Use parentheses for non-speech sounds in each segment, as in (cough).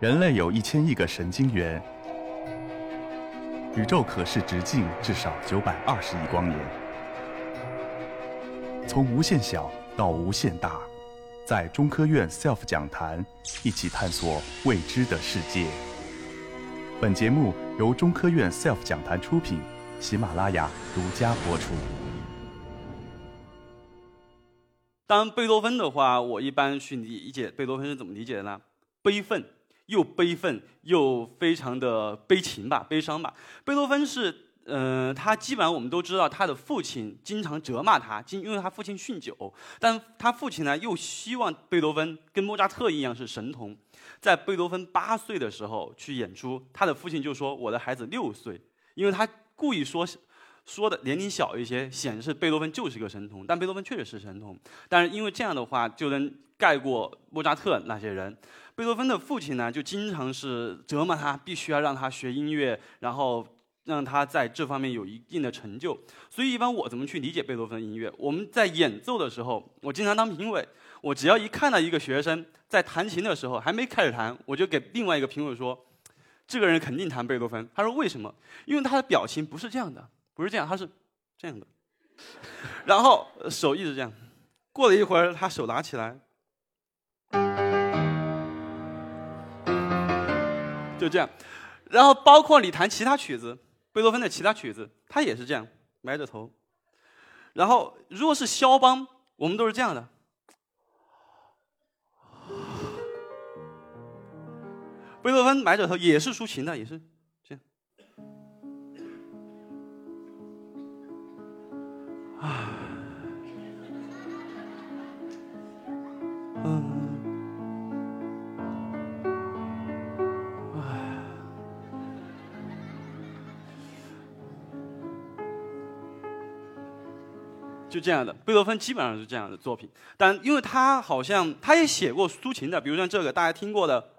人类有一千亿个神经元，宇宙可视直径至少九百二十亿光年。从无限小到无限大，在中科院 SELF 讲坛一起探索未知的世界。本节目由中科院 SELF 讲坛出品，喜马拉雅独家播出。当贝多芬的话，我一般去理解贝多芬是怎么理解的呢？悲愤。又悲愤又非常的悲情吧，悲伤吧。贝多芬是，嗯，他基本上我们都知道，他的父亲经常责骂他，因因为他父亲酗酒。但他父亲呢，又希望贝多芬跟莫扎特一样是神童。在贝多芬八岁的时候去演出，他的父亲就说：“我的孩子六岁。”因为他故意说说的年龄小一些，显示贝多芬就是个神童。但贝多芬确实是神童，但是因为这样的话就能盖过莫扎特那些人。贝多芬的父亲呢，就经常是折磨他，必须要让他学音乐，然后让他在这方面有一定的成就。所以，一般我怎么去理解贝多芬音乐？我们在演奏的时候，我经常当评委，我只要一看到一个学生在弹琴的时候还没开始弹，我就给另外一个评委说：“这个人肯定弹贝多芬。”他说：“为什么？因为他的表情不是这样的，不是这样，他是这样的，然后手一直这样。过了一会儿，他手拿起来。”就这样，然后包括你弹其他曲子，贝多芬的其他曲子，他也是这样埋着头。然后如果是肖邦，我们都是这样的。贝多芬埋着头也是抒情的，也是就这样的，贝多芬基本上是这样的作品，但因为他好像他也写过抒情的，比如像这个大家听过的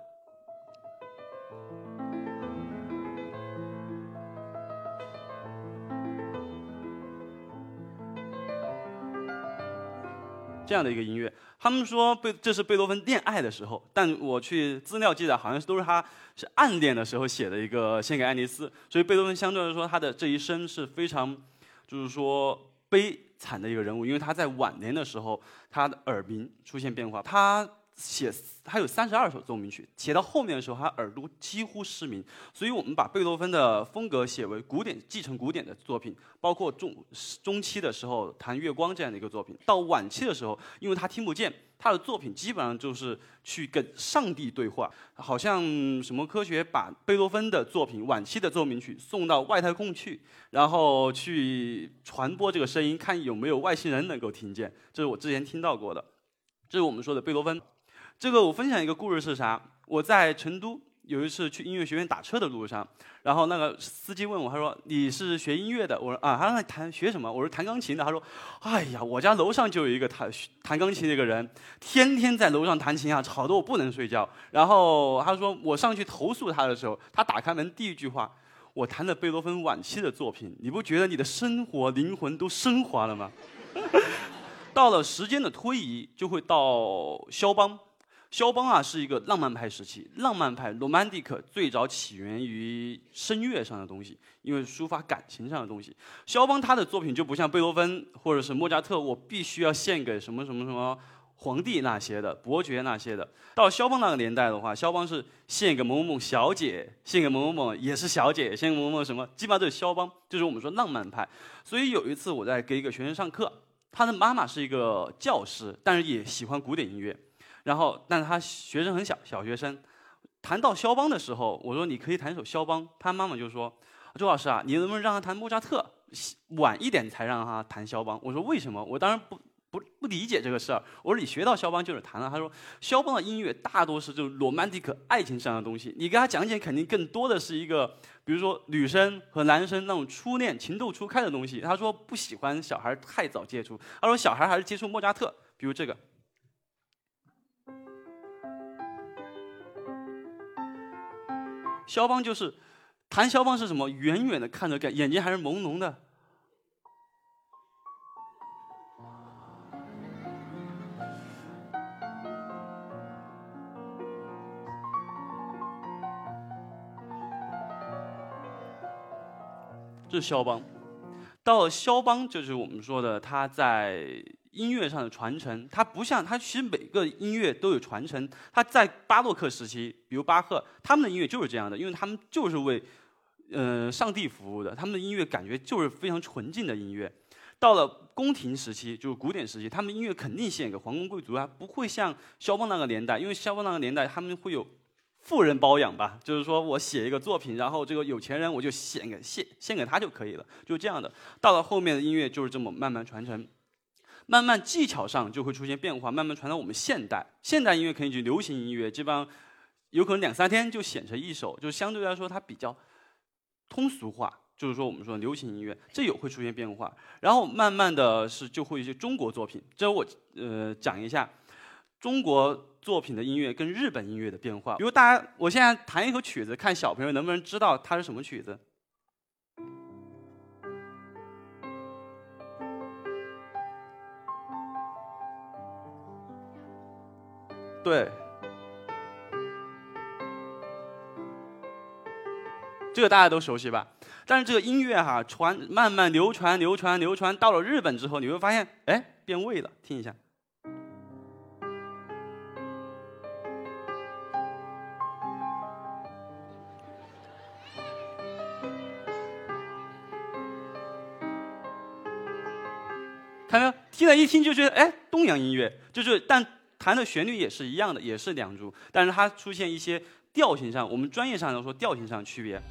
这样的一个音乐。他们说贝这是贝多芬恋爱的时候，但我去资料记载好像是都是他是暗恋的时候写的一个献给爱丽丝，所以贝多芬相对来说他的这一生是非常就是说悲。惨的一个人物，因为他在晚年的时候，他的耳鸣出现变化。他写他有三十二首奏鸣曲，写到后面的时候，他耳朵几乎失明。所以我们把贝多芬的风格写为古典，继承古典的作品，包括中中期的时候弹月光这样的一个作品。到晚期的时候，因为他听不见。他的作品基本上就是去跟上帝对话，好像什么科学把贝多芬的作品晚期的奏鸣曲送到外太空去，然后去传播这个声音，看有没有外星人能够听见。这是我之前听到过的，这是我们说的贝多芬。这个我分享一个故事是啥？我在成都。有一次去音乐学院打车的路上，然后那个司机问我，他说：“你是学音乐的？”我说：“啊，他说弹学什么？”我说：“弹钢琴的。”他说：“哎呀，我家楼上就有一个弹弹钢琴的一个人，天天在楼上弹琴啊，吵得我不能睡觉。”然后他说：“我上去投诉他的时候，他打开门第一句话，我弹的贝多芬晚期的作品，你不觉得你的生活灵魂都升华了吗？” (laughs) 到了时间的推移，就会到肖邦。肖邦啊，是一个浪漫派时期。浪漫派 （Romantic） 最早起源于声乐上的东西，因为抒发感情上的东西。肖邦他的作品就不像贝多芬或者是莫扎特，我必须要献给什么什么什么皇帝那些的、伯爵那些的。到肖邦那个年代的话，肖邦是献给某某某小姐，献给某某某也是小姐，献给某某某什么，基本上都是肖邦，就是我们说浪漫派。所以有一次我在给一个学生上课，他的妈妈是一个教师，但是也喜欢古典音乐。然后，但他学生很小，小学生。谈到肖邦的时候，我说你可以弹首肖邦。他妈妈就说：“周老师啊，你能不能让他弹莫扎特？晚一点才让他弹肖邦。”我说：“为什么？”我当然不不不理解这个事儿。我说：“你学到肖邦就是弹了。”他说：“肖邦的音乐大多是就是罗曼蒂克爱情上的东西，你给他讲解肯定更多的是一个，比如说女生和男生那种初恋情窦初开的东西。”他说不喜欢小孩太早接触。他说小孩还是接触莫扎特，比如这个。肖邦就是谈肖邦是什么？远远的看着盖眼睛还是朦胧的。这是肖邦到肖邦就是我们说的他在音乐上的传承。它不像它，其实每个音乐都有传承。它在巴洛克时期，比如巴赫，他们的音乐就是这样的，因为他们就是为，呃，上帝服务的。他们的音乐感觉就是非常纯净的音乐。到了宫廷时期，就是古典时期，他们音乐肯定献给皇宫贵族啊，不会像肖邦那个年代，因为肖邦那个年代他们会有。富人包养吧，就是说我写一个作品，然后这个有钱人我就献给献献给他就可以了，就这样的。到了后面的音乐就是这么慢慢传承，慢慢技巧上就会出现变化，慢慢传到我们现代。现代音乐肯定就流行音乐，基本上有可能两三天就写成一首，就相对来说它比较通俗化，就是说我们说流行音乐这也会出现变化。然后慢慢的是就会一些中国作品，这我呃讲一下。中国作品的音乐跟日本音乐的变化，比如大家，我现在弹一首曲子，看小朋友能不能知道它是什么曲子。对，这个大家都熟悉吧？但是这个音乐哈传慢慢流传流传流传到了日本之后，你会发现，哎，变味了，听一下。看到听了一听就觉得，哎，东洋音乐就是，但弹的旋律也是一样的，也是两组，但是它出现一些调性上，我们专业上来说调性上区别。